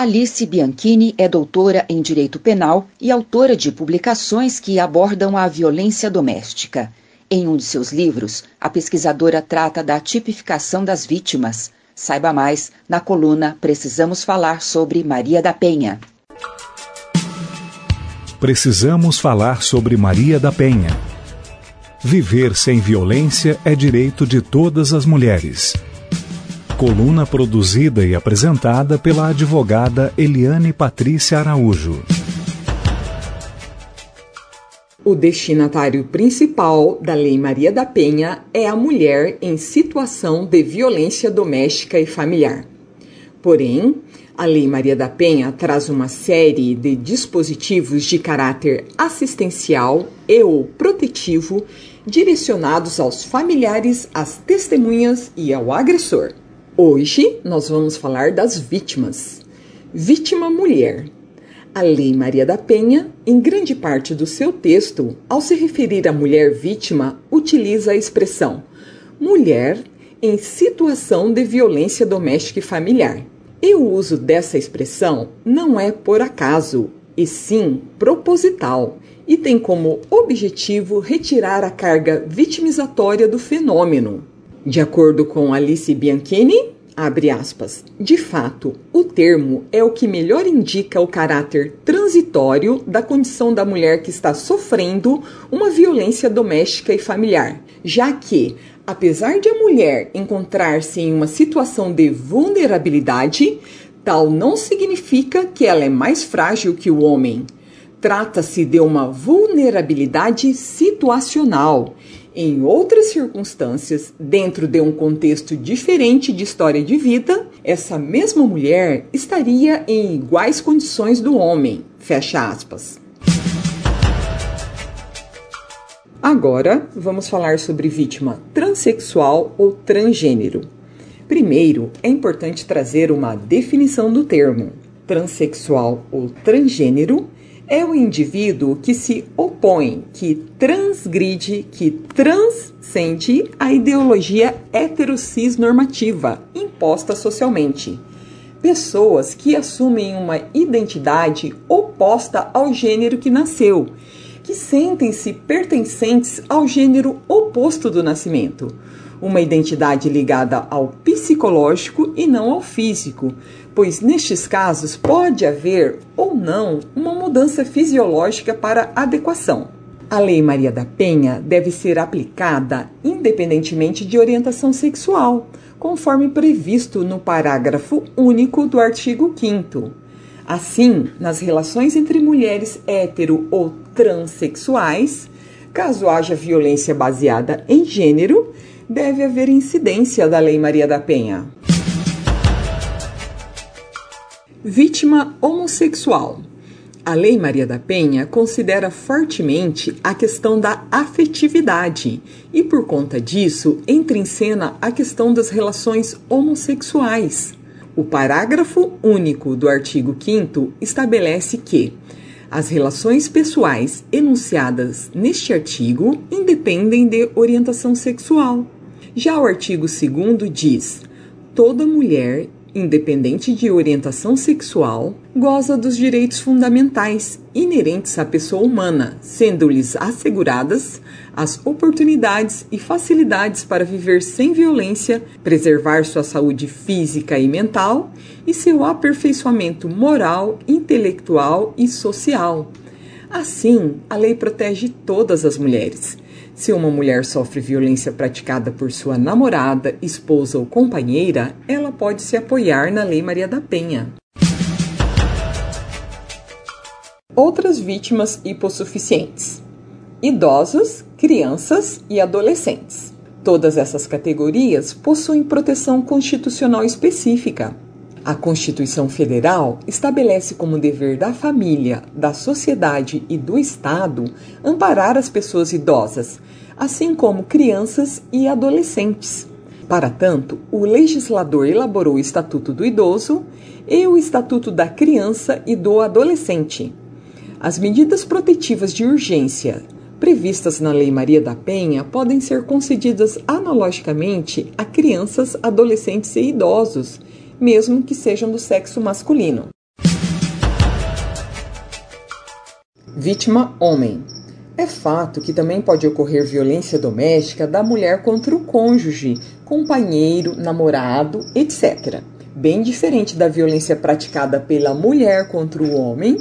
Alice Bianchini é doutora em Direito Penal e autora de publicações que abordam a violência doméstica. Em um de seus livros, a pesquisadora trata da tipificação das vítimas. Saiba mais na coluna Precisamos Falar sobre Maria da Penha. Precisamos falar sobre Maria da Penha. Viver sem violência é direito de todas as mulheres. Coluna produzida e apresentada pela advogada Eliane Patrícia Araújo. O destinatário principal da Lei Maria da Penha é a mulher em situação de violência doméstica e familiar. Porém, a Lei Maria da Penha traz uma série de dispositivos de caráter assistencial e ou protetivo direcionados aos familiares, às testemunhas e ao agressor. Hoje nós vamos falar das vítimas. Vítima mulher. A Lei Maria da Penha, em grande parte do seu texto, ao se referir à mulher vítima, utiliza a expressão mulher em situação de violência doméstica e familiar. E o uso dessa expressão não é por acaso, e sim proposital, e tem como objetivo retirar a carga vitimizatória do fenômeno, de acordo com Alice Bianchini, abre aspas, de fato, o termo é o que melhor indica o caráter transitório da condição da mulher que está sofrendo uma violência doméstica e familiar, já que, apesar de a mulher encontrar-se em uma situação de vulnerabilidade, tal não significa que ela é mais frágil que o homem. Trata-se de uma vulnerabilidade situacional em outras circunstâncias, dentro de um contexto diferente de história de vida, essa mesma mulher estaria em iguais condições do homem. Fecha aspas. Agora vamos falar sobre vítima transexual ou transgênero. Primeiro, é importante trazer uma definição do termo. Transsexual ou transgênero é o indivíduo que se opõe, que transgride, que transcende a ideologia heterocis normativa imposta socialmente. Pessoas que assumem uma identidade oposta ao gênero que nasceu, que sentem-se pertencentes ao gênero oposto do nascimento uma identidade ligada ao psicológico e não ao físico, pois nestes casos pode haver ou não uma mudança fisiológica para adequação. A Lei Maria da Penha deve ser aplicada independentemente de orientação sexual, conforme previsto no parágrafo único do artigo 5. Assim, nas relações entre mulheres hétero ou transexuais, caso haja violência baseada em gênero, deve haver incidência da Lei Maria da Penha. Vítima homossexual. A Lei Maria da Penha considera fortemente a questão da afetividade e, por conta disso, entra em cena a questão das relações homossexuais. O parágrafo único do artigo 5 estabelece que as relações pessoais enunciadas neste artigo independem de orientação sexual. Já o artigo 2 diz: toda mulher, independente de orientação sexual, goza dos direitos fundamentais inerentes à pessoa humana, sendo-lhes asseguradas as oportunidades e facilidades para viver sem violência, preservar sua saúde física e mental e seu aperfeiçoamento moral, intelectual e social. Assim, a lei protege todas as mulheres se uma mulher sofre violência praticada por sua namorada, esposa ou companheira, ela pode se apoiar na Lei Maria da Penha. Outras vítimas hipossuficientes: idosos, crianças e adolescentes. Todas essas categorias possuem proteção constitucional específica. A Constituição Federal estabelece como dever da família, da sociedade e do Estado amparar as pessoas idosas, assim como crianças e adolescentes. Para tanto, o legislador elaborou o Estatuto do Idoso e o Estatuto da Criança e do Adolescente. As medidas protetivas de urgência previstas na Lei Maria da Penha podem ser concedidas analogicamente a crianças, adolescentes e idosos mesmo que sejam do sexo masculino. Vítima homem. É fato que também pode ocorrer violência doméstica da mulher contra o cônjuge, companheiro, namorado, etc. Bem diferente da violência praticada pela mulher contra o homem,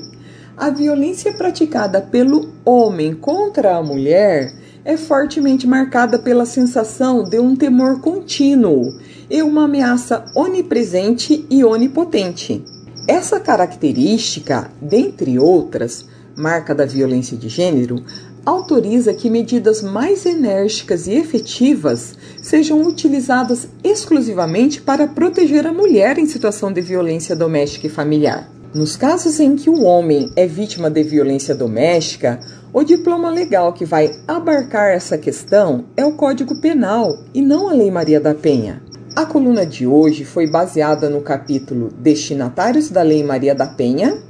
a violência praticada pelo homem contra a mulher é fortemente marcada pela sensação de um temor contínuo e uma ameaça onipresente e onipotente. Essa característica, dentre outras, marca da violência de gênero, autoriza que medidas mais enérgicas e efetivas sejam utilizadas exclusivamente para proteger a mulher em situação de violência doméstica e familiar. Nos casos em que o homem é vítima de violência doméstica, o diploma legal que vai abarcar essa questão é o Código Penal e não a Lei Maria da Penha. A coluna de hoje foi baseada no capítulo Destinatários da Lei Maria da Penha,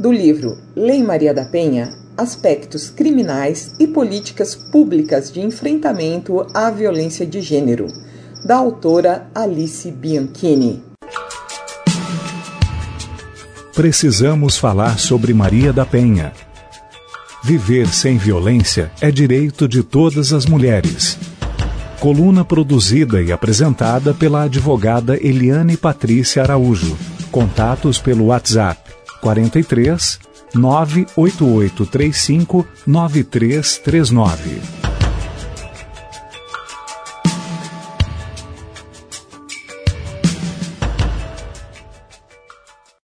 do livro Lei Maria da Penha Aspectos Criminais e Políticas Públicas de Enfrentamento à Violência de Gênero, da autora Alice Bianchini. Precisamos falar sobre Maria da Penha Viver sem violência é direito de todas as mulheres. Coluna produzida e apresentada pela advogada Eliane Patrícia Araújo. Contatos pelo WhatsApp 43 98835 9339.